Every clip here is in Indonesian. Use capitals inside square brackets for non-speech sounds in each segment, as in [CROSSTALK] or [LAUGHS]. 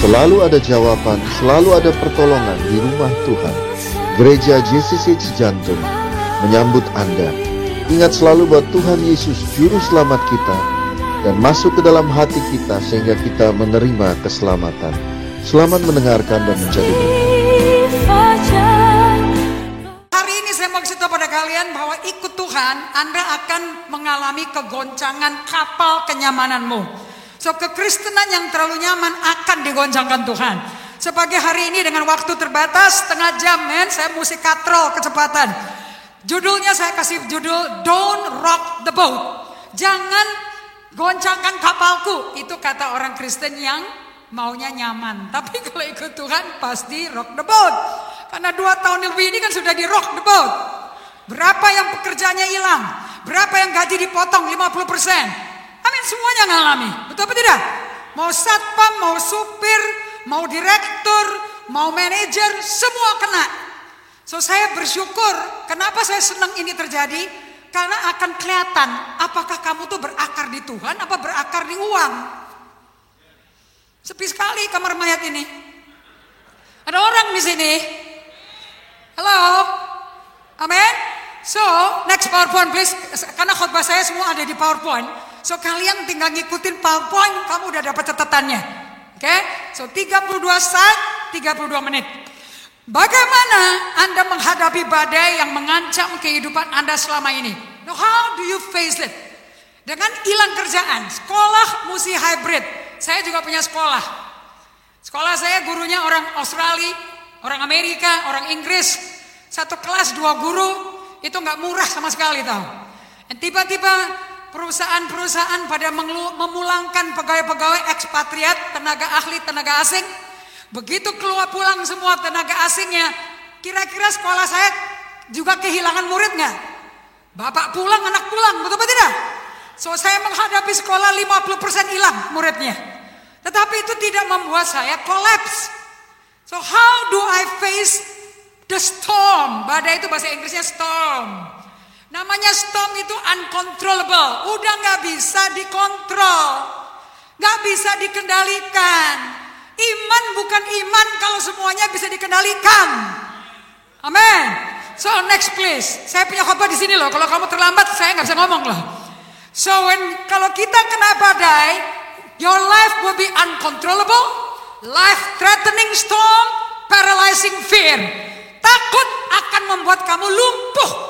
Selalu ada jawaban, selalu ada pertolongan di rumah Tuhan. Gereja JCC Cijantung menyambut Anda. Ingat selalu bahwa Tuhan Yesus juru selamat kita dan masuk ke dalam hati kita sehingga kita menerima keselamatan. Selamat mendengarkan dan menjadi Hari ini saya mau pada kalian bahwa ikut Tuhan, Anda akan mengalami kegoncangan kapal kenyamananmu. So kekristenan yang terlalu nyaman akan digoncangkan Tuhan. Sebagai hari ini dengan waktu terbatas setengah jam men, saya mesti katrol kecepatan. Judulnya saya kasih judul Don't Rock the Boat. Jangan goncangkan kapalku. Itu kata orang Kristen yang maunya nyaman. [LAUGHS] Tapi kalau ikut Tuhan pasti rock the boat. Karena dua tahun lebih ini kan sudah di rock the boat. Berapa yang pekerjaannya hilang? Berapa yang gaji dipotong 50 persen? Amin semuanya ngalami. Betul apa tidak? Mau satpam, mau supir, mau direktur, mau manajer, semua kena. So saya bersyukur. Kenapa saya senang ini terjadi? Karena akan kelihatan apakah kamu tuh berakar di Tuhan apa berakar di uang. Sepi sekali kamar mayat ini. Ada orang di sini. Halo. Amin. So, next PowerPoint please. Karena khotbah saya semua ada di PowerPoint. So, kalian tinggal ngikutin PowerPoint, kamu udah dapat catatannya. Oke? Okay? So, 32 saat, 32 menit. Bagaimana Anda menghadapi badai yang mengancam kehidupan Anda selama ini? Now, how do you face it? Dengan hilang kerjaan, sekolah mesti hybrid. Saya juga punya sekolah. Sekolah saya gurunya orang Australia, orang Amerika, orang Inggris. Satu kelas dua guru itu nggak murah sama sekali tahu. Dan tiba-tiba perusahaan-perusahaan pada memulangkan pegawai-pegawai ekspatriat, tenaga ahli, tenaga asing. Begitu keluar pulang semua tenaga asingnya, kira-kira sekolah saya juga kehilangan murid nggak? Bapak pulang, anak pulang, betul betul tidak? So saya menghadapi sekolah 50% hilang muridnya. Tetapi itu tidak membuat saya kolaps. So how do I face the storm? Badai itu bahasa Inggrisnya storm. Namanya storm itu uncontrollable. Udah nggak bisa dikontrol. Nggak bisa dikendalikan. Iman bukan iman kalau semuanya bisa dikendalikan. Amin. So next please. Saya punya khotbah di sini loh. Kalau kamu terlambat saya nggak bisa ngomong loh. So when kalau kita kena badai, your life will be uncontrollable, life threatening storm, paralyzing fear. Takut akan membuat kamu lumpuh.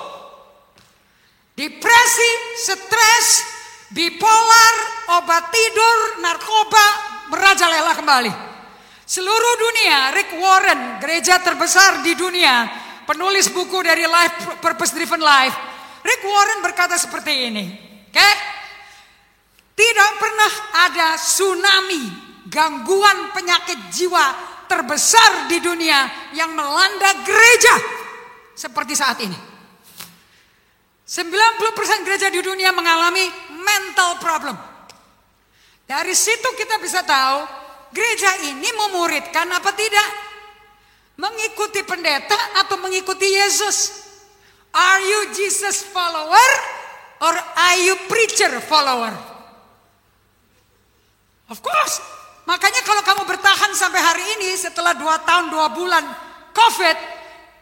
Depresi, stres, bipolar, obat tidur, narkoba merajalela kembali. Seluruh dunia, Rick Warren, gereja terbesar di dunia, penulis buku dari Life Purpose Driven Life, Rick Warren berkata seperti ini. Oke? Okay? Tidak pernah ada tsunami, gangguan penyakit jiwa terbesar di dunia yang melanda gereja seperti saat ini. 90% gereja di dunia mengalami mental problem. Dari situ kita bisa tahu gereja ini memuridkan apa tidak? Mengikuti pendeta atau mengikuti Yesus? Are you Jesus follower or are you preacher follower? Of course. Makanya kalau kamu bertahan sampai hari ini setelah dua tahun dua bulan COVID,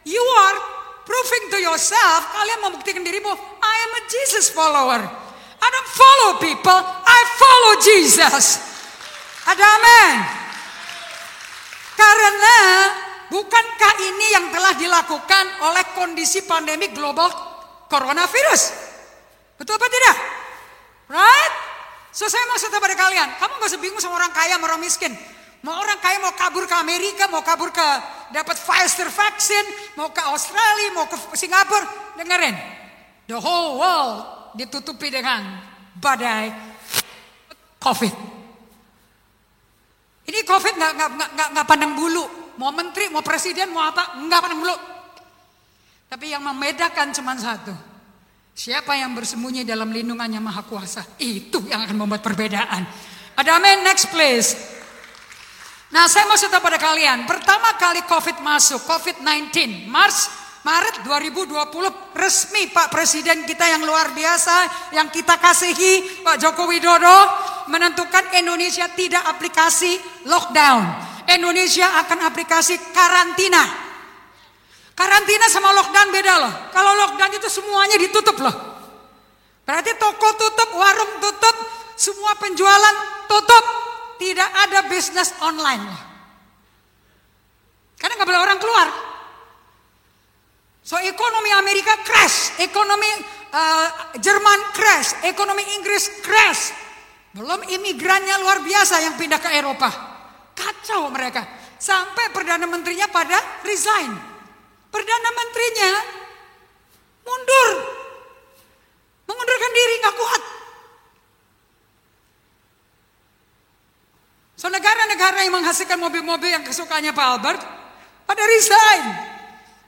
you are proving to yourself, kalian membuktikan dirimu, I am a Jesus follower. I don't follow people, I follow Jesus. Ada amin. Karena bukankah ini yang telah dilakukan oleh kondisi pandemi global coronavirus? Betul apa tidak? Right? So saya mau cerita pada kalian, kamu gak usah bingung sama orang kaya sama orang miskin. Mau orang kaya mau kabur ke Amerika, mau kabur ke dapat Pfizer vaksin, mau ke Australia, mau ke Singapura, dengerin. The whole world ditutupi dengan badai COVID. Ini COVID nggak nggak nggak nggak pandang bulu, mau menteri, mau presiden, mau apa, nggak pandang bulu. Tapi yang membedakan cuma satu, Siapa yang bersembunyi dalam lindungannya maha kuasa. Itu yang akan membuat perbedaan. Ada amin, next please. Nah saya mau cerita pada kalian. Pertama kali COVID masuk, COVID-19. Mars, Maret 2020 resmi Pak Presiden kita yang luar biasa. Yang kita kasihi Pak Joko Widodo menentukan Indonesia tidak aplikasi lockdown. Indonesia akan aplikasi karantina. Karantina sama lockdown beda loh. Kalau lockdown itu semuanya ditutup loh. Berarti toko tutup, warung tutup, semua penjualan tutup. Tidak ada bisnis online. Karena nggak boleh orang keluar. So ekonomi Amerika crash, ekonomi uh, Jerman crash, ekonomi Inggris crash. Belum imigrannya luar biasa yang pindah ke Eropa. Kacau mereka. Sampai Perdana Menterinya pada resign. Perdana Menterinya mundur. Mengundurkan diri nggak kuat. So negara-negara yang menghasilkan mobil-mobil yang kesukaannya Pak Albert pada resign.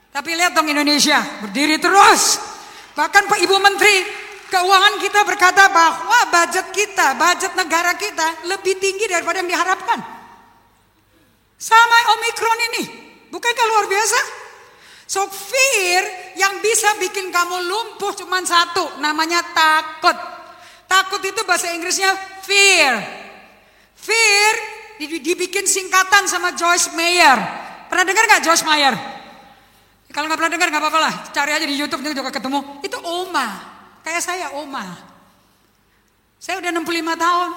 Tapi lihat dong Indonesia, berdiri terus. Bahkan Pak Ibu Menteri Keuangan kita berkata bahwa budget kita, budget negara kita lebih tinggi daripada yang diharapkan. Sama Omikron ini, bukankah luar biasa? So fear yang bisa bikin kamu lumpuh cuma satu, namanya takut. Takut itu bahasa Inggrisnya fear. Fear dibikin singkatan sama Joyce Meyer. Pernah dengar nggak Joyce Meyer? Kalau nggak pernah dengar nggak apa-apa lah, cari aja di YouTube juga ketemu. Itu Oma, kayak saya Oma. Saya udah 65 tahun.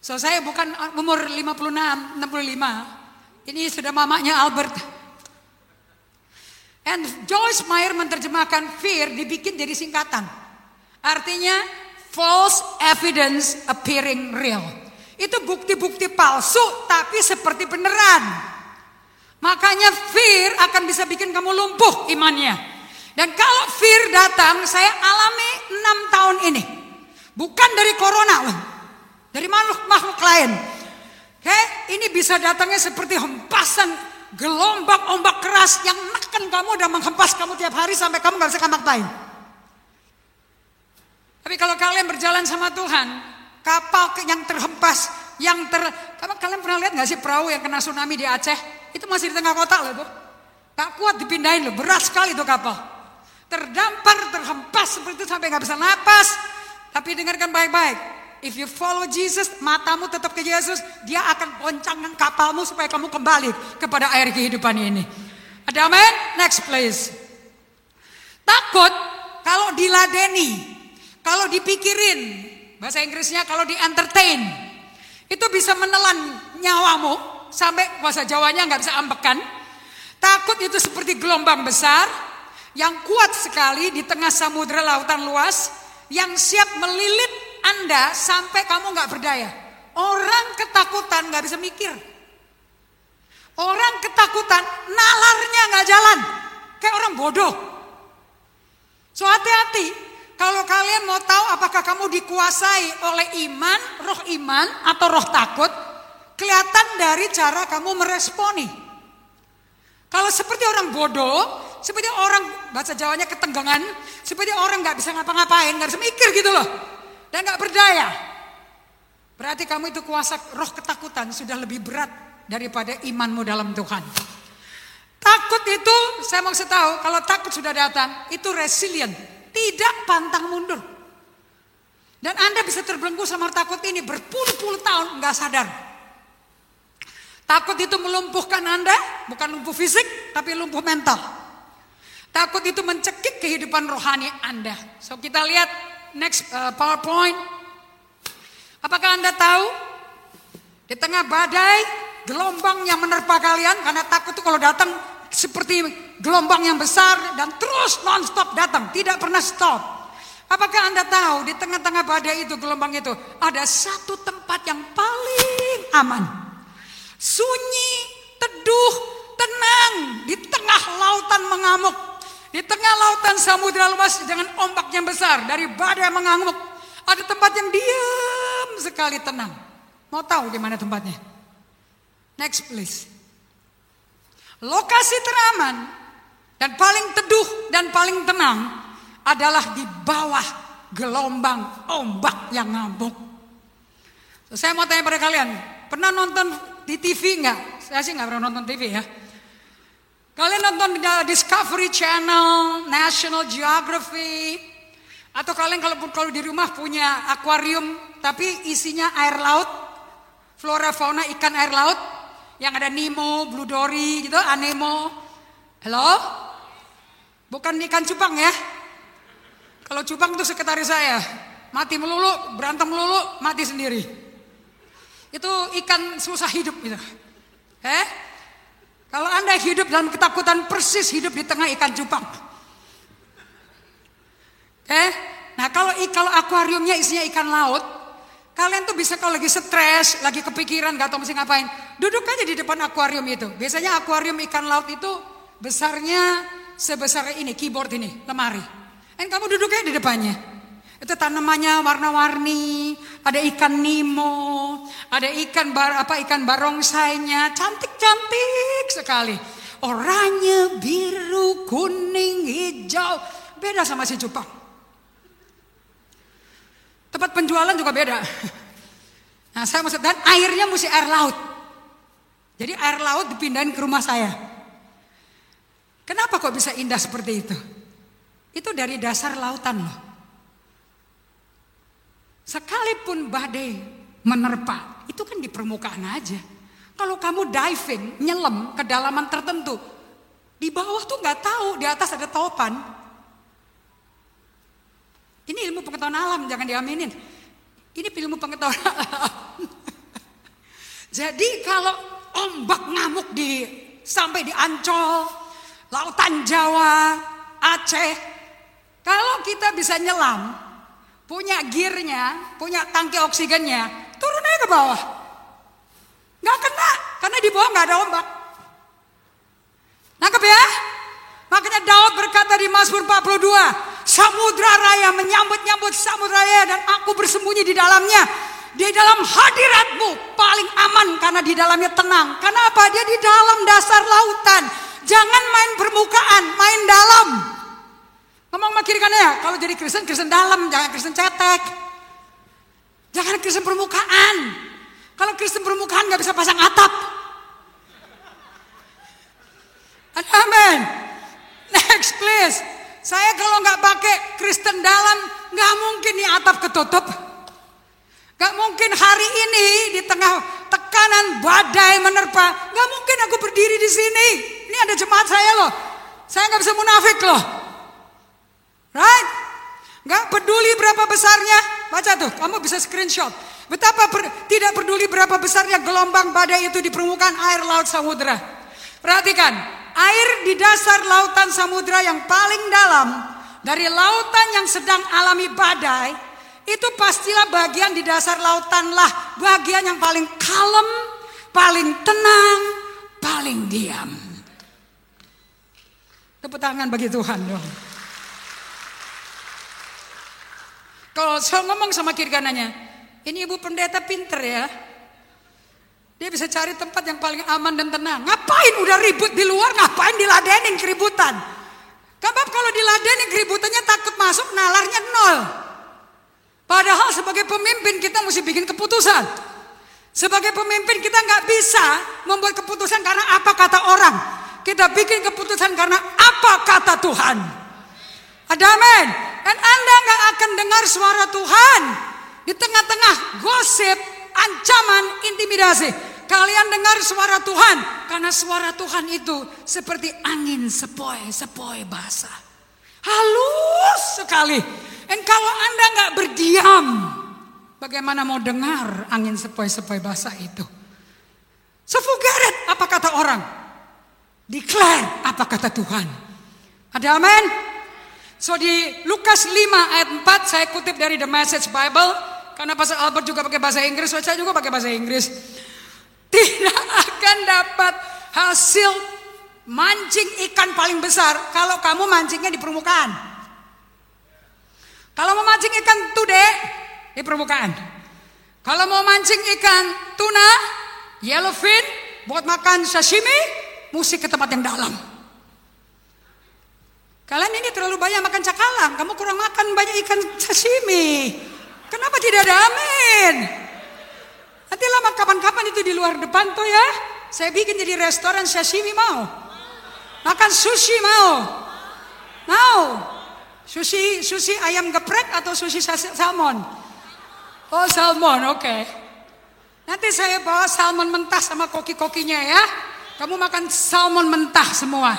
So saya bukan umur 56, 65. Ini sudah mamanya Albert. And Joyce Meyer menerjemahkan fear dibikin jadi singkatan. Artinya false evidence appearing real. Itu bukti-bukti palsu tapi seperti beneran. Makanya fear akan bisa bikin kamu lumpuh imannya. Dan kalau fear datang, saya alami enam tahun ini. Bukan dari corona loh. Dari makhluk, makhluk lain. Oke, ini bisa datangnya seperti hempasan gelombang ombak keras yang neken kamu dan menghempas kamu tiap hari sampai kamu gak bisa ngapa-ngapain. Tapi kalau kalian berjalan sama Tuhan, kapal yang terhempas, yang ter... Kalian pernah lihat gak sih perahu yang kena tsunami di Aceh? Itu masih di tengah kota loh tuh. Tak kuat dipindahin loh, berat sekali itu kapal. Terdampar, terhempas seperti itu sampai nggak bisa napas. Tapi dengarkan baik-baik. If you follow Jesus, matamu tetap ke Yesus, dia akan goncangkan kapalmu supaya kamu kembali kepada air kehidupan ini. Ada amin? Next please. Takut kalau diladeni, kalau dipikirin, bahasa Inggrisnya kalau di entertain, itu bisa menelan nyawamu, sampai bahasa Jawanya nggak bisa ambekan. Takut itu seperti gelombang besar yang kuat sekali di tengah samudera lautan luas yang siap melilit Anda sampai kamu nggak berdaya. Orang ketakutan nggak bisa mikir. Orang ketakutan nalarnya nggak jalan. Kayak orang bodoh. So hati-hati. Kalau kalian mau tahu apakah kamu dikuasai oleh iman, roh iman atau roh takut, Kelihatan dari cara kamu meresponi. Kalau seperti orang bodoh, seperti orang bahasa Jawanya ketenggangan, seperti orang nggak bisa ngapa-ngapain, nggak bisa mikir gitu loh, dan nggak berdaya. Berarti kamu itu kuasa roh ketakutan sudah lebih berat daripada imanmu dalam Tuhan. Takut itu, saya mau tahu, kalau takut sudah datang, itu resilient, tidak pantang mundur. Dan Anda bisa terbelenggu sama takut ini berpuluh-puluh tahun nggak sadar. Takut itu melumpuhkan Anda, bukan lumpuh fisik, tapi lumpuh mental. Takut itu mencekik kehidupan rohani Anda. So kita lihat next uh, PowerPoint. Apakah Anda tahu di tengah badai, gelombang yang menerpa kalian karena takut itu kalau datang seperti gelombang yang besar dan terus non-stop datang, tidak pernah stop. Apakah Anda tahu di tengah-tengah badai itu, gelombang itu, ada satu tempat yang paling aman. Sunyi, teduh, tenang di tengah lautan mengamuk. Di tengah lautan samudera luas dengan ombak yang besar dari badai mengamuk. Ada tempat yang diam sekali tenang. Mau tahu di mana tempatnya? Next please. Lokasi teraman dan paling teduh dan paling tenang adalah di bawah gelombang ombak yang ngamuk. So, saya mau tanya pada kalian, pernah nonton di TV nggak? Saya sih nggak pernah nonton TV ya. Kalian nonton Discovery Channel, National Geography, atau kalian kalau kalau di rumah punya akuarium tapi isinya air laut, flora fauna ikan air laut yang ada Nemo, Blue Dory gitu, Anemo. Halo? Bukan ikan cupang ya. Kalau cupang itu sekretaris saya. Mati melulu, berantem melulu, mati sendiri. Itu ikan susah hidup gitu. Eh? Kalau Anda hidup dalam ketakutan persis hidup di tengah ikan cupang. Eh? Nah kalau kalau akuariumnya isinya ikan laut, kalian tuh bisa kalau lagi stres, lagi kepikiran, gak tahu mesti ngapain, duduk aja di depan akuarium itu. Biasanya akuarium ikan laut itu besarnya sebesar ini, keyboard ini, lemari. Dan kamu duduknya di depannya. Itu tanamannya warna-warni, ada ikan nemo, ada ikan bar apa ikan barongsainya, cantik-cantik sekali. Oranye, biru, kuning, hijau, beda sama si cupang. Tempat penjualan juga beda. Nah, saya maksud dan airnya mesti air laut. Jadi air laut dipindahin ke rumah saya. Kenapa kok bisa indah seperti itu? Itu dari dasar lautan loh. Sekalipun badai menerpa, itu kan di permukaan aja. Kalau kamu diving, nyelam ke dalaman tertentu, di bawah tuh nggak tahu, di atas ada topan. Ini ilmu pengetahuan alam, jangan diaminin. Ini ilmu pengetahuan [LAUGHS] alam. Jadi kalau ombak ngamuk di sampai di Ancol, lautan Jawa, Aceh, kalau kita bisa nyelam, punya gearnya, punya tangki oksigennya, turun aja ke bawah. Nggak kena, karena di bawah nggak ada ombak. Nangkep ya? Makanya Daud berkata di Mazmur 42, Samudra raya menyambut-nyambut samudra raya dan aku bersembunyi di dalamnya. Di dalam hadiratmu paling aman karena di dalamnya tenang. Kenapa? Dia di dalam dasar lautan. Jangan main permukaan, main dalam. Ngomong kiri ya, kalau jadi Kristen, Kristen dalam, jangan Kristen cetek. Jangan Kristen permukaan. Kalau Kristen permukaan gak bisa pasang atap. Amin. Next please. Saya kalau nggak pakai Kristen dalam, nggak mungkin nih atap ketutup. Gak mungkin hari ini di tengah tekanan badai menerpa, gak mungkin aku berdiri di sini. Ini ada jemaat saya loh. Saya nggak bisa munafik loh. Right? Gak peduli berapa besarnya. Baca tuh, kamu bisa screenshot. Betapa per, tidak peduli berapa besarnya gelombang badai itu di permukaan air laut samudera. Perhatikan, air di dasar lautan samudra yang paling dalam dari lautan yang sedang alami badai itu pastilah bagian di dasar lautan lah bagian yang paling kalem, paling tenang, paling diam. Tepuk tangan bagi Tuhan dong. Kalau saya ngomong sama kiri kanannya, ini ibu pendeta pinter ya. Dia bisa cari tempat yang paling aman dan tenang. Ngapain udah ribut di luar, ngapain diladenin keributan? Kabab kalau diladenin keributannya takut masuk, nalarnya nol. Padahal sebagai pemimpin kita mesti bikin keputusan. Sebagai pemimpin kita nggak bisa membuat keputusan karena apa kata orang. Kita bikin keputusan karena apa kata Tuhan. Ada amin. Dan Anda nggak akan dengar suara Tuhan di tengah-tengah gosip, ancaman, intimidasi. Kalian dengar suara Tuhan karena suara Tuhan itu seperti angin sepoi-sepoi basah. Halus sekali. Dan kalau Anda nggak berdiam, bagaimana mau dengar angin sepoi-sepoi basah itu? So apa kata orang. Declare apa kata Tuhan. Ada amin? So di Lukas 5 ayat 4 saya kutip dari The Message Bible. Karena Pastor Albert juga pakai bahasa Inggris, saya juga pakai bahasa Inggris tidak akan dapat hasil mancing ikan paling besar kalau kamu mancingnya di permukaan. Kalau mau mancing ikan tude di permukaan. Kalau mau mancing ikan tuna, yellowfin buat makan sashimi, mesti ke tempat yang dalam. Kalian ini terlalu banyak makan cakalang, kamu kurang makan banyak ikan sashimi. Kenapa tidak ada amin? Nanti lama kapan-kapan itu di luar depan tuh ya. Saya bikin jadi restoran sashimi mau. Makan sushi mau. Mau. Sushi sushi ayam geprek atau sushi salmon? Oh salmon, oke. Okay. Nanti saya bawa salmon mentah sama koki-kokinya ya. Kamu makan salmon mentah semua.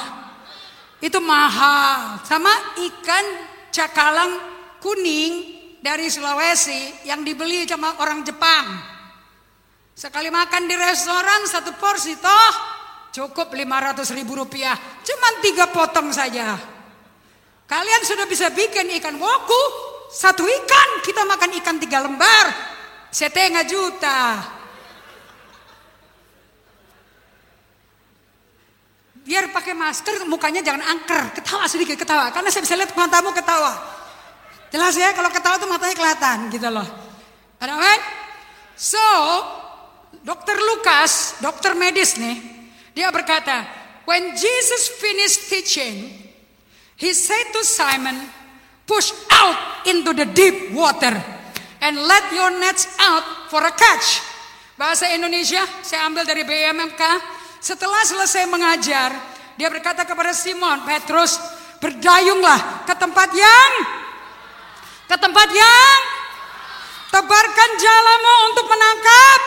Itu mahal. Sama ikan cakalang kuning dari Sulawesi yang dibeli sama orang Jepang. Sekali makan di restoran satu porsi toh cukup 500 ribu rupiah. Cuman tiga potong saja. Kalian sudah bisa bikin ikan woku. Satu ikan kita makan ikan tiga lembar. Setengah juta. Biar pakai masker mukanya jangan angker. Ketawa sedikit ketawa. Karena saya bisa lihat matamu ketawa. Jelas ya kalau ketawa tuh matanya kelihatan gitu loh. Ada kan? So, dokter Lukas, dokter medis nih, dia berkata, when Jesus finished teaching, he said to Simon, push out into the deep water and let your nets out for a catch. Bahasa Indonesia saya ambil dari BMMK. Setelah selesai mengajar, dia berkata kepada Simon Petrus, berdayunglah ke tempat yang ke tempat yang tebarkan jalamu untuk menangkap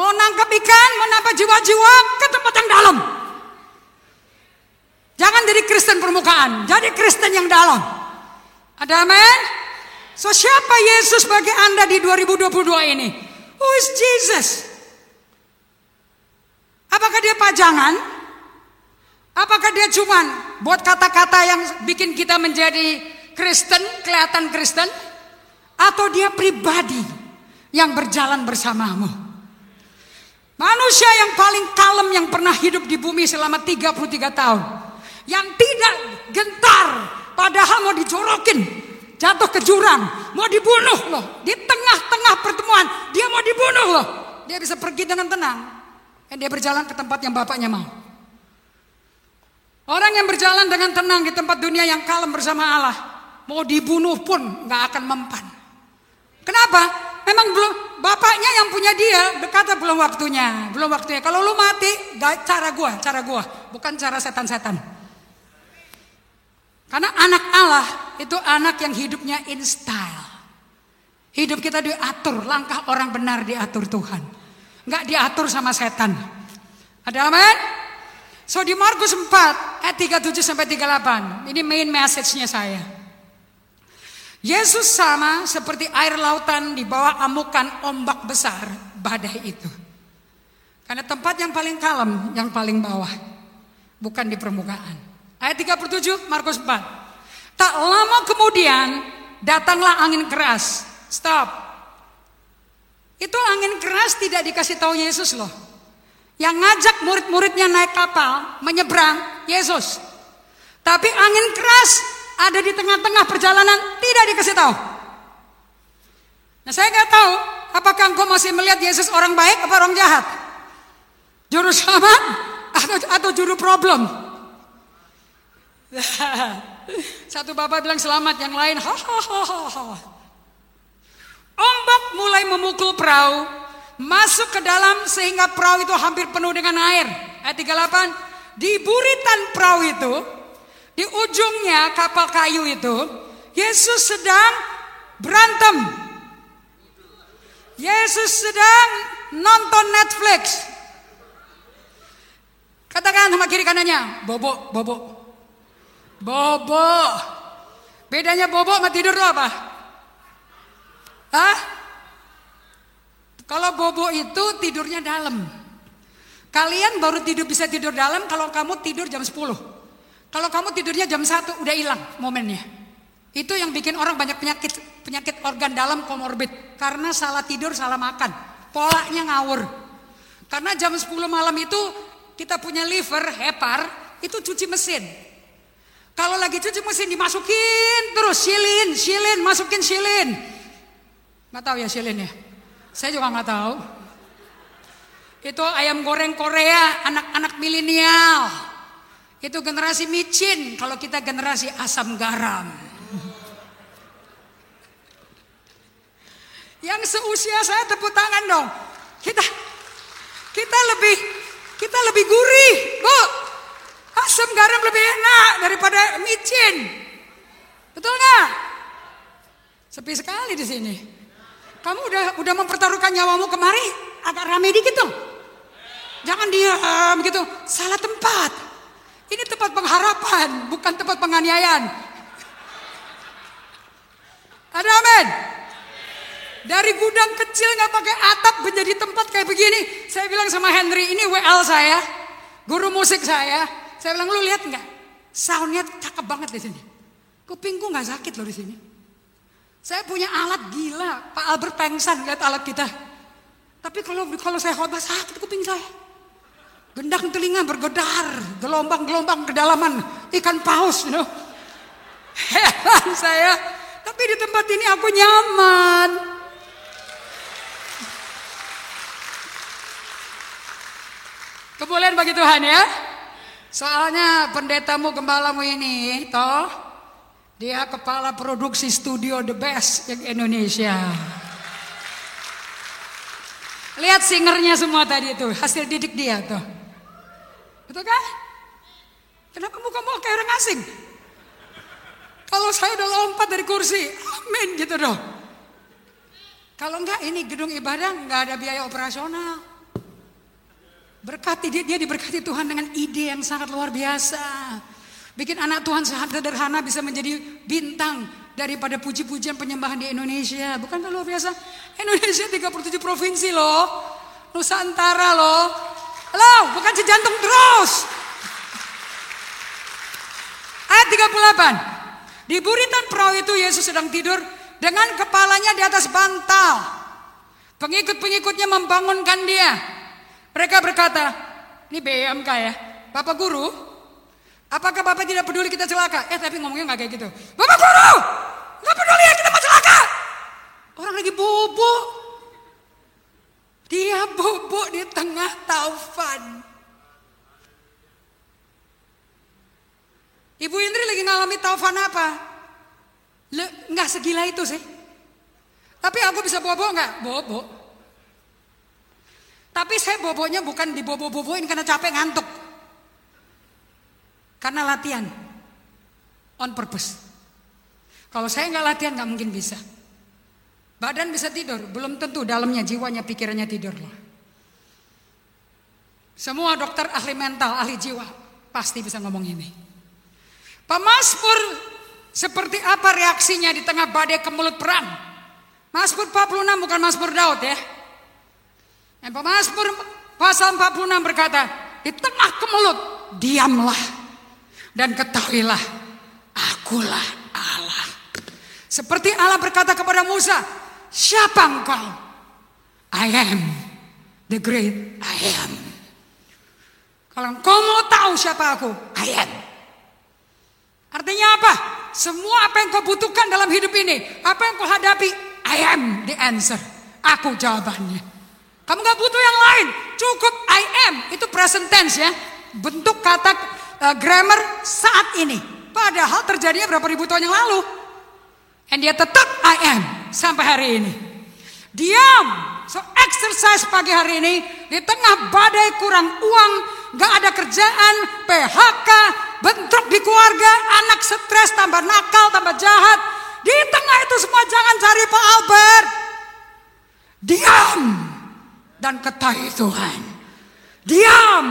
mau nangkap ikan, mau nangkap jiwa-jiwa ke tempat yang dalam. Jangan jadi Kristen permukaan, jadi Kristen yang dalam. Ada amin? So siapa Yesus bagi Anda di 2022 ini? Who is Jesus? Apakah dia pajangan? Apakah dia cuman buat kata-kata yang bikin kita menjadi Kristen, kelihatan Kristen? Atau dia pribadi yang berjalan bersamamu? Manusia yang paling kalem yang pernah hidup di bumi selama 33 tahun. Yang tidak gentar padahal mau dijorokin. Jatuh ke jurang, mau dibunuh loh. Di tengah-tengah pertemuan, dia mau dibunuh loh. Dia bisa pergi dengan tenang. Dan dia berjalan ke tempat yang bapaknya mau. Orang yang berjalan dengan tenang di tempat dunia yang kalem bersama Allah, mau dibunuh pun nggak akan mempan. Kenapa? Memang belum bapaknya yang punya dia berkata belum waktunya, belum waktunya. Kalau lu mati, gak cara gua, cara gua, bukan cara setan-setan. Karena anak Allah itu anak yang hidupnya in style. Hidup kita diatur, langkah orang benar diatur Tuhan. Nggak diatur sama setan. Ada amin? So di Markus 4 ayat 37 sampai 38. Ini main message-nya saya. Yesus sama seperti air lautan di bawah amukan ombak besar badai itu. Karena tempat yang paling kalem, yang paling bawah. Bukan di permukaan. Ayat 37 Markus 4. Tak lama kemudian datanglah angin keras. Stop. Itu angin keras tidak dikasih tahu Yesus loh. Yang ngajak murid-muridnya naik kapal menyeberang Yesus. Tapi angin keras ada di tengah-tengah perjalanan tidak dikasih tahu. Nah saya nggak tahu apakah engkau masih melihat Yesus orang baik atau orang jahat, juru selamat atau atau juru problem. [LAUGHS] Satu bapak bilang selamat, yang lain. Ombak mulai memukul perahu, masuk ke dalam sehingga perahu itu hampir penuh dengan air. Ayat 38, di buritan perahu itu, di ujungnya kapal kayu itu, Yesus sedang berantem. Yesus sedang nonton Netflix. Katakan sama kiri kanannya, bobo, bobo. Bobo. Bedanya bobo sama tidur itu apa? Hah? Kalau bobo itu tidurnya dalam. Kalian baru tidur bisa tidur dalam kalau kamu tidur jam 10. Kalau kamu tidurnya jam 1 udah hilang momennya. Itu yang bikin orang banyak penyakit penyakit organ dalam komorbid karena salah tidur, salah makan. Polanya ngawur. Karena jam 10 malam itu kita punya liver, hepar, itu cuci mesin. Kalau lagi cuci mesin dimasukin terus silin, silin, masukin silin. Nggak tahu ya silin ya? Saya juga nggak tahu. Itu ayam goreng Korea, anak-anak milenial. Itu generasi micin, kalau kita generasi asam garam. Yang seusia saya tepuk tangan dong. Kita kita lebih kita lebih gurih, Bu. Asam garam lebih enak daripada micin. Betul nggak? Sepi sekali di sini. Kamu udah udah mempertaruhkan nyawamu kemari, agak rame dikit dong. Jangan diam gitu, salah tempat. Ini tempat pengharapan, bukan tempat penganiayaan. Ada amin. Dari gudang kecil nggak pakai atap menjadi tempat kayak begini. Saya bilang sama Henry, ini WL saya, guru musik saya. Saya bilang lu lihat nggak? Soundnya cakep banget di sini. Kupingku nggak sakit loh di sini. Saya punya alat gila, Pak Albert pengsan lihat alat kita. Tapi kalau kalau saya khotbah sakit kuping saya. Gendang telinga bergedar, gelombang-gelombang kedalaman ikan paus, you know. Heran saya. Tapi di tempat ini aku nyaman. Kebolehan bagi Tuhan ya. Soalnya pendetamu gembalamu ini, toh, dia kepala produksi studio the best yang Indonesia. Lihat singernya semua tadi itu, hasil didik dia tuh. Betul kan? Kenapa muka-muka kayak orang asing? Kalau saya udah lompat dari kursi, amin gitu dong. Kalau enggak ini gedung ibadah enggak ada biaya operasional. Berkati dia, dia diberkati Tuhan dengan ide yang sangat luar biasa. Bikin anak Tuhan sederhana bisa menjadi bintang daripada puji-pujian penyembahan di Indonesia. Bukan luar biasa? Indonesia 37 provinsi loh. Nusantara loh. Halo, bukan sejantung terus. Ayat 38. Di buritan perahu itu Yesus sedang tidur dengan kepalanya di atas bantal. Pengikut-pengikutnya membangunkan dia. Mereka berkata, ini BMK ya, Bapak Guru, apakah Bapak tidak peduli kita celaka? Eh tapi ngomongnya nggak kayak gitu. Bapak Guru, nggak peduli ya kita mau celaka. Orang lagi bubuk. Dia bubuk di tengah taufan. Ibu Indri lagi ngalami taufan apa? Le, nggak segila itu sih. Tapi aku bisa bobo nggak? Bobo. Tapi saya boboknya bukan dibobo-boboin karena capek ngantuk. Karena latihan. On purpose. Kalau saya nggak latihan nggak mungkin bisa. Badan bisa tidur, belum tentu dalamnya, jiwanya, pikirannya tidur loh. Semua dokter ahli mental, ahli jiwa pasti bisa ngomong ini. Pemasmur seperti apa reaksinya di tengah badai kemulut perang? Mazmur 46 bukan Mazmur Daud ya. Dan Pemasmur pasal 46 berkata, di tengah kemulut diamlah dan ketahuilah akulah Allah. Seperti Allah berkata kepada Musa, siapa engkau? I am the great I am. Kalau engkau mau tahu siapa aku, I am. Artinya apa? Semua apa yang kau butuhkan dalam hidup ini, apa yang kau hadapi, I am the answer. Aku jawabannya. Kamu gak butuh yang lain. Cukup I am. Itu present tense ya. Bentuk kata uh, grammar saat ini. Padahal terjadinya berapa ribu tahun yang lalu. And dia tetap I am. Sampai hari ini. Diam. So exercise pagi hari ini. Di tengah badai kurang uang. Gak ada kerjaan. PHK. Bentrok di keluarga. Anak stres. Tambah nakal. Tambah jahat. Di tengah itu semua jangan cari Pak Albert. Diam dan ketahui Tuhan. Diam.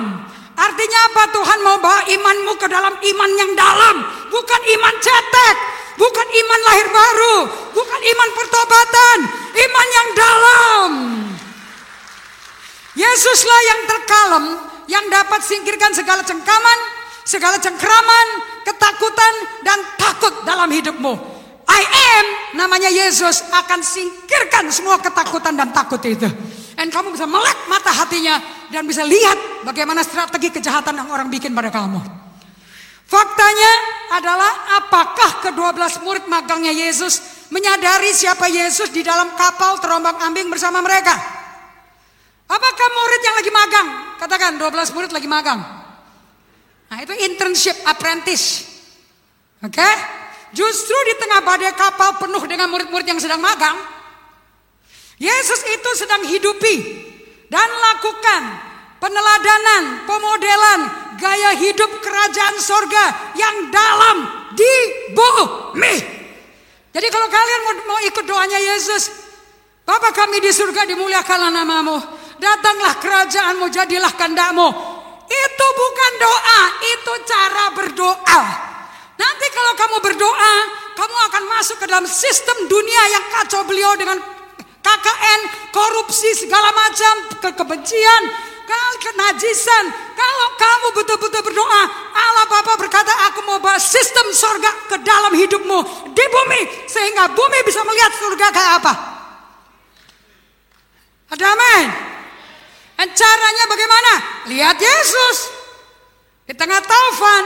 Artinya apa Tuhan mau bawa imanmu ke dalam iman yang dalam. Bukan iman cetek. Bukan iman lahir baru. Bukan iman pertobatan. Iman yang dalam. Yesuslah yang terkalem. Yang dapat singkirkan segala cengkaman. Segala cengkraman. Ketakutan dan takut dalam hidupmu. I am namanya Yesus akan singkirkan semua ketakutan dan takut itu. Dan kamu bisa melek mata hatinya dan bisa lihat bagaimana strategi kejahatan yang orang bikin pada kamu. Faktanya adalah apakah kedua belas murid magangnya Yesus menyadari siapa Yesus di dalam kapal terombang ambing bersama mereka? Apakah murid yang lagi magang? Katakan 12 murid lagi magang. Nah itu internship apprentice. Oke? Okay? Justru di tengah badai kapal penuh dengan murid-murid yang sedang magang, Yesus itu sedang hidupi dan lakukan peneladanan, pemodelan gaya hidup kerajaan sorga yang dalam di bumi. Jadi kalau kalian mau, ikut doanya Yesus, Bapa kami di surga dimuliakanlah namamu. Datanglah kerajaanmu, jadilah kehendakmu. Itu bukan doa, itu cara berdoa. Nanti kalau kamu berdoa, kamu akan masuk ke dalam sistem dunia yang kacau beliau dengan KKN, korupsi segala macam, ke kebencian, kal kenajisan. Kalau kamu betul-betul berdoa, Allah Bapa berkata, aku mau bawa sistem surga ke dalam hidupmu di bumi. Sehingga bumi bisa melihat surga kayak apa. Ada amin. Dan caranya bagaimana? Lihat Yesus. Di tengah taufan.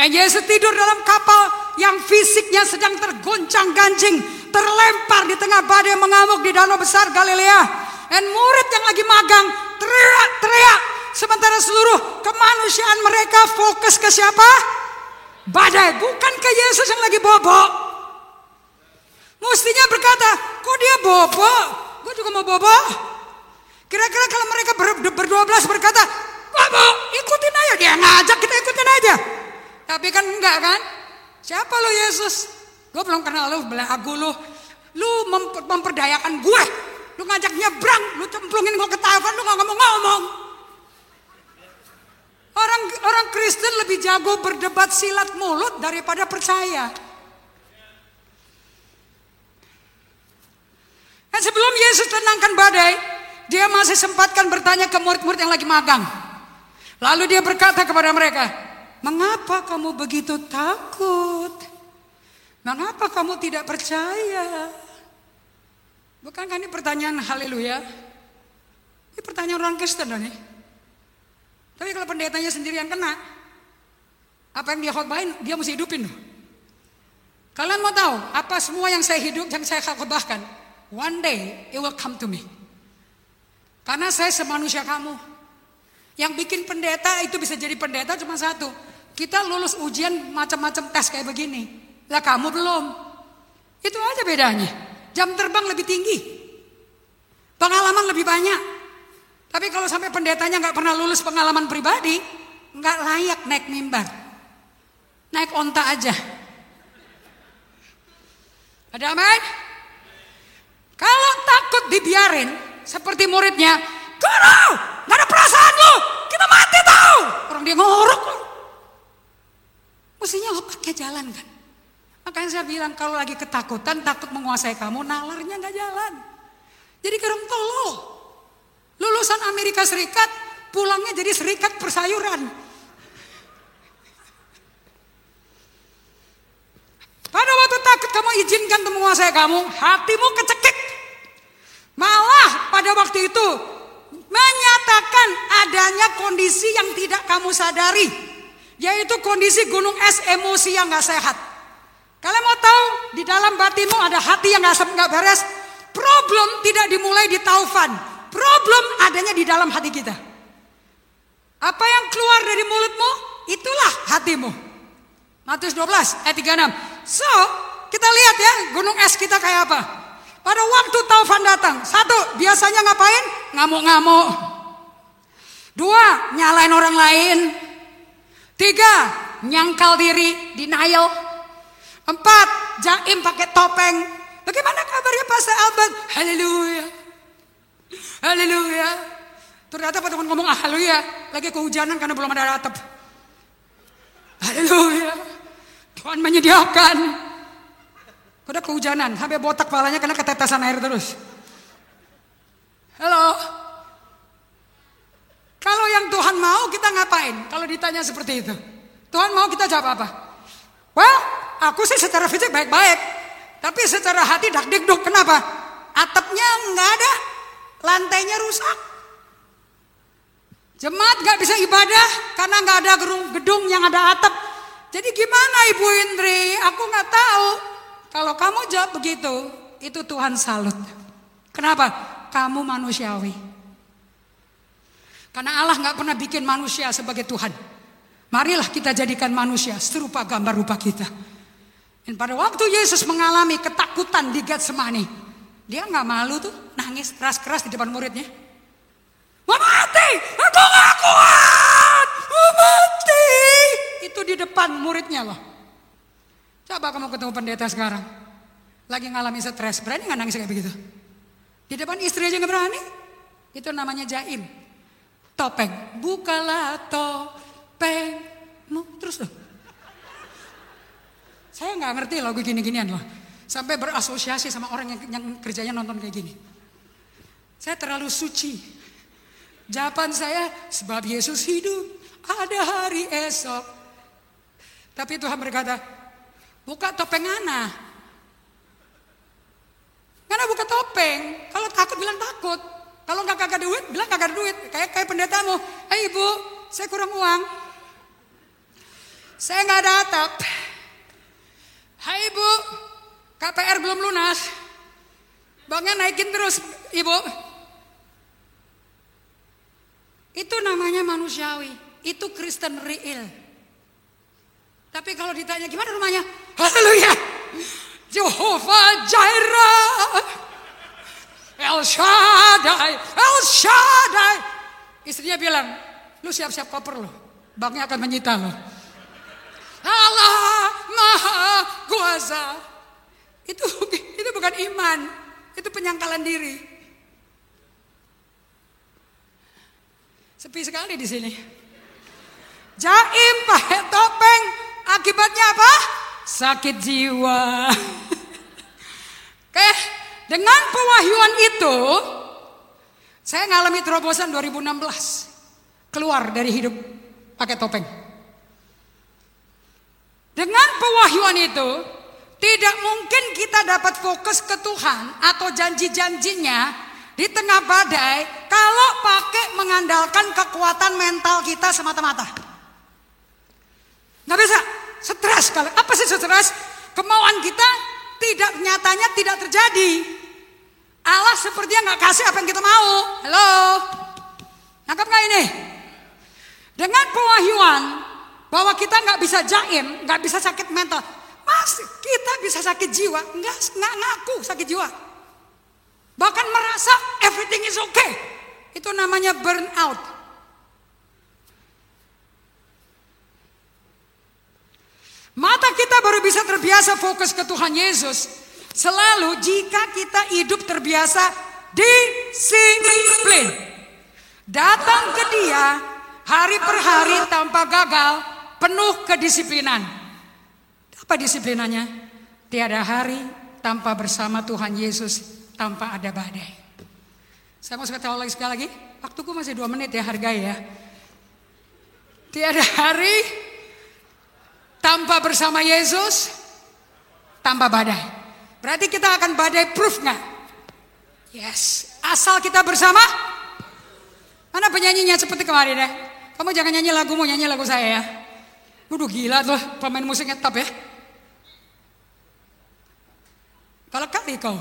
Dan Yesus tidur dalam kapal yang fisiknya sedang tergoncang gancing. Terlempar di tengah badai mengamuk di danau besar Galilea. Dan murid yang lagi magang teriak-teriak. Sementara seluruh kemanusiaan mereka fokus ke siapa? Badai. Bukan ke Yesus yang lagi bobo. Mestinya berkata, kok dia bobo? Gue juga mau bobo. Kira-kira kalau mereka ber, berdua belas berkata, bobo ikutin aja. Dia ngajak kita ikutin aja. Tapi kan enggak kan? Siapa lo Yesus? Gue belum kenal lo, belagu lo. Lu memperdayakan gue. Lu ngajak nyebrang, lu cemplungin gue ke tafan, lu gak ngomong-ngomong. Orang orang Kristen lebih jago berdebat silat mulut daripada percaya. Dan sebelum Yesus tenangkan badai, dia masih sempatkan bertanya ke murid-murid yang lagi magang. Lalu dia berkata kepada mereka, "Mengapa kamu begitu takut? Mengapa kamu tidak percaya?" Bukankah ini pertanyaan haleluya? Ini pertanyaan orang Kristen dong nih. Tapi kalau pendetanya sendiri yang kena, apa yang dia khotbahin, dia mesti hidupin loh. Kalian mau tahu apa semua yang saya hidup, yang saya khotbahkan? One day it will come to me. Karena saya semanusia kamu. Yang bikin pendeta itu bisa jadi pendeta cuma satu. Kita lulus ujian macam-macam tes kayak begini. Lah kamu belum. Itu aja bedanya. Jam terbang lebih tinggi. Pengalaman lebih banyak. Tapi kalau sampai pendetanya nggak pernah lulus pengalaman pribadi, nggak layak naik mimbar. Naik onta aja. Ada amin? Kalau takut dibiarin, seperti muridnya, Guru, nggak ada perasaan lu, kita mati tahu. Orang dia ngorok. Mestinya otaknya jalan kan. Makanya saya bilang kalau lagi ketakutan, takut menguasai kamu, nalarnya nggak jalan. Jadi kerem tolol. Lulusan Amerika Serikat, pulangnya jadi serikat persayuran. Pada waktu takut kamu izinkan untuk menguasai kamu, hatimu kecekik. Malah pada waktu itu menyatakan adanya kondisi yang tidak kamu sadari. Yaitu kondisi gunung es emosi yang gak sehat. Kalian mau tahu di dalam batinmu ada hati yang gak, gak beres. Problem tidak dimulai di taufan. Problem adanya di dalam hati kita. Apa yang keluar dari mulutmu, itulah hatimu. Matius 12 ayat 36. So, kita lihat ya gunung es kita kayak apa. Pada waktu taufan datang, satu biasanya ngapain? Ngamuk-ngamuk. Dua, nyalain orang lain. Tiga, nyangkal diri, denial. Empat, jaim pakai topeng. Bagaimana kabarnya Pastor Albert? Haleluya. Haleluya. Ternyata pada ngomong haleluya, lagi kehujanan karena belum ada atap. Haleluya. Tuhan menyediakan. Udah kehujanan, sampai botak palanya karena ketetesan air terus. Halo. Kalau yang Tuhan mau kita ngapain? Kalau ditanya seperti itu. Tuhan mau kita jawab apa? Well, aku sih secara fisik baik-baik. Tapi secara hati dak dikduk. Kenapa? Atapnya nggak ada. Lantainya rusak. Jemaat nggak bisa ibadah karena nggak ada gedung yang ada atap. Jadi gimana Ibu Indri? Aku nggak tahu. Kalau kamu jawab begitu, itu Tuhan salut. Kenapa? Kamu manusiawi. Karena Allah nggak pernah bikin manusia sebagai Tuhan. Marilah kita jadikan manusia serupa gambar rupa kita. Dan pada waktu Yesus mengalami ketakutan di Getsemani, dia nggak malu tuh nangis keras-keras di depan muridnya. Mau mati, aku nggak kuat, mau mati. Itu di depan muridnya loh. Coba kamu ketemu pendeta sekarang, lagi ngalami stres, berani nggak nangis kayak begitu? Di depan istri aja nggak berani. Itu namanya jaim. Topeng. Bukalah topengmu. Terus tuh. Saya nggak ngerti lagu gini-ginian loh. Sampai berasosiasi sama orang yang, yang kerjanya nonton kayak gini. Saya terlalu suci. Jawaban saya, sebab Yesus hidup, ada hari esok. Tapi Tuhan berkata, buka topeng Ana. Karena buka topeng. Kalau takut bilang takut. Kalau nggak kagak duit, bilang kagak duit. Kayak kayak pendetamu. Hei ibu, saya kurang uang. Saya nggak ada atap. Hai ibu, KPR belum lunas. Banknya naikin terus ibu. Itu namanya manusiawi. Itu Kristen real. Tapi kalau ditanya gimana rumahnya? Haleluya. Jehovah Jireh. El Shaddai. El Shaddai. Istrinya bilang, lu siap-siap koper lo. Banknya akan menyita lo. Allah Maha Kuasa. Itu itu bukan iman, itu penyangkalan diri. Sepi sekali di sini. Jaim pakai topeng, akibatnya apa? Sakit jiwa. [LAUGHS] Oke, dengan pewahyuan itu, saya ngalami terobosan 2016. Keluar dari hidup pakai topeng. Dengan pewahyuan itu, tidak mungkin kita dapat fokus ke Tuhan atau janji-janjinya di tengah badai kalau pakai mengandalkan kekuatan mental kita semata-mata. Nggak bisa, stres kalau apa sih stres? Kemauan kita tidak nyatanya tidak terjadi. Allah sepertinya nggak kasih apa yang kita mau. Halo, nangkap nggak ini? Dengan pewahyuan bahwa kita nggak bisa jaim, nggak bisa sakit mental, mas kita bisa sakit jiwa, nggak nggak ngaku sakit jiwa. Bahkan merasa everything is okay. Itu namanya burnout. Mata kita baru bisa terbiasa fokus ke Tuhan Yesus. Selalu jika kita hidup terbiasa disiplin. Datang ke dia hari per hari tanpa gagal, penuh kedisiplinan. Apa disiplinannya? Tiada hari tanpa bersama Tuhan Yesus, tanpa ada badai. Saya mau sekali lagi sekali lagi, waktuku masih dua menit ya hargai ya. Tiada hari tanpa bersama Yesus, tanpa badai. Berarti kita akan badai proof nggak? Yes, asal kita bersama. Mana penyanyinya seperti kemarin ya? Kamu jangan nyanyi lagumu, nyanyi lagu saya ya. Udah gila tuh pemain musiknya top ya. Kalau kali kau.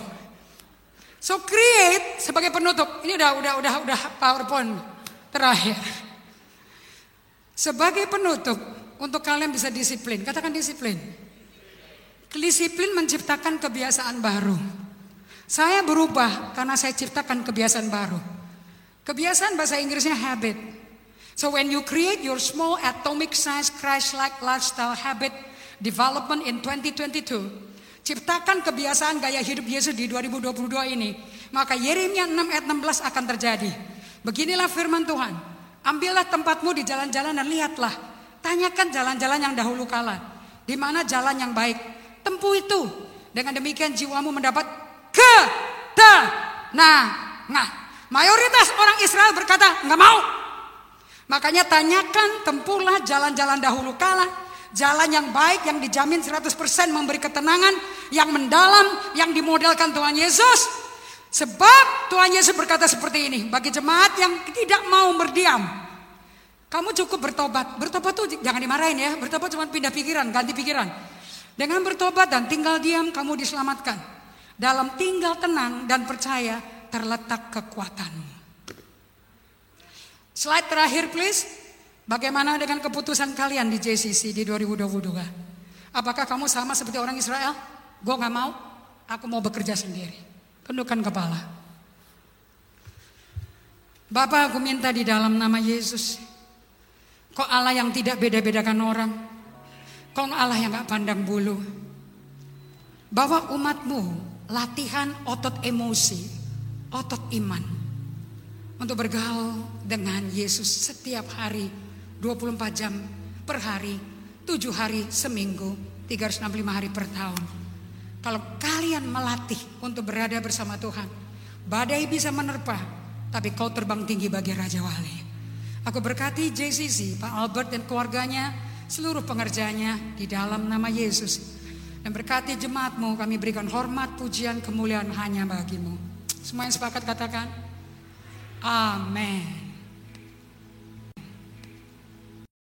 So create sebagai penutup. Ini udah udah udah udah PowerPoint terakhir. Sebagai penutup untuk kalian bisa disiplin. Katakan disiplin. Disiplin menciptakan kebiasaan baru. Saya berubah karena saya ciptakan kebiasaan baru. Kebiasaan bahasa Inggrisnya habit. So when you create your small atomic size Christ-like lifestyle habit development in 2022, ciptakan kebiasaan gaya hidup Yesus di 2022 ini, maka Yeremia 6 ayat 16 akan terjadi. Beginilah firman Tuhan. Ambillah tempatmu di jalan-jalan dan lihatlah. Tanyakan jalan-jalan yang dahulu kala. Di mana jalan yang baik. Tempuh itu. Dengan demikian jiwamu mendapat ketenangan. Mayoritas orang Israel berkata, nggak mau. Makanya tanyakan, tempuhlah jalan-jalan dahulu kala. Jalan yang baik, yang dijamin 100% memberi ketenangan, yang mendalam, yang dimodelkan Tuhan Yesus. Sebab Tuhan Yesus berkata seperti ini, bagi jemaat yang tidak mau berdiam. Kamu cukup bertobat. Bertobat tuh jangan dimarahin ya, bertobat cuma pindah pikiran, ganti pikiran. Dengan bertobat dan tinggal diam, kamu diselamatkan. Dalam tinggal tenang dan percaya, terletak kekuatanmu. Slide terakhir please. Bagaimana dengan keputusan kalian di JCC di 2022? Apakah kamu sama seperti orang Israel? Gue gak mau, aku mau bekerja sendiri. Tundukkan kepala. Bapak aku minta di dalam nama Yesus. Kok Allah yang tidak beda-bedakan orang? Kok Allah yang gak pandang bulu? Bawa umatmu latihan otot emosi otot iman untuk bergaul dengan Yesus setiap hari 24 jam per hari, 7 hari seminggu, 365 hari per tahun. Kalau kalian melatih untuk berada bersama Tuhan, badai bisa menerpa, tapi kau terbang tinggi bagi Raja Wali. Aku berkati JCC, Pak Albert dan keluarganya, seluruh pengerjanya di dalam nama Yesus. Dan berkati jemaatmu kami berikan hormat, pujian, kemuliaan hanya bagimu. Semua yang sepakat katakan, Amin.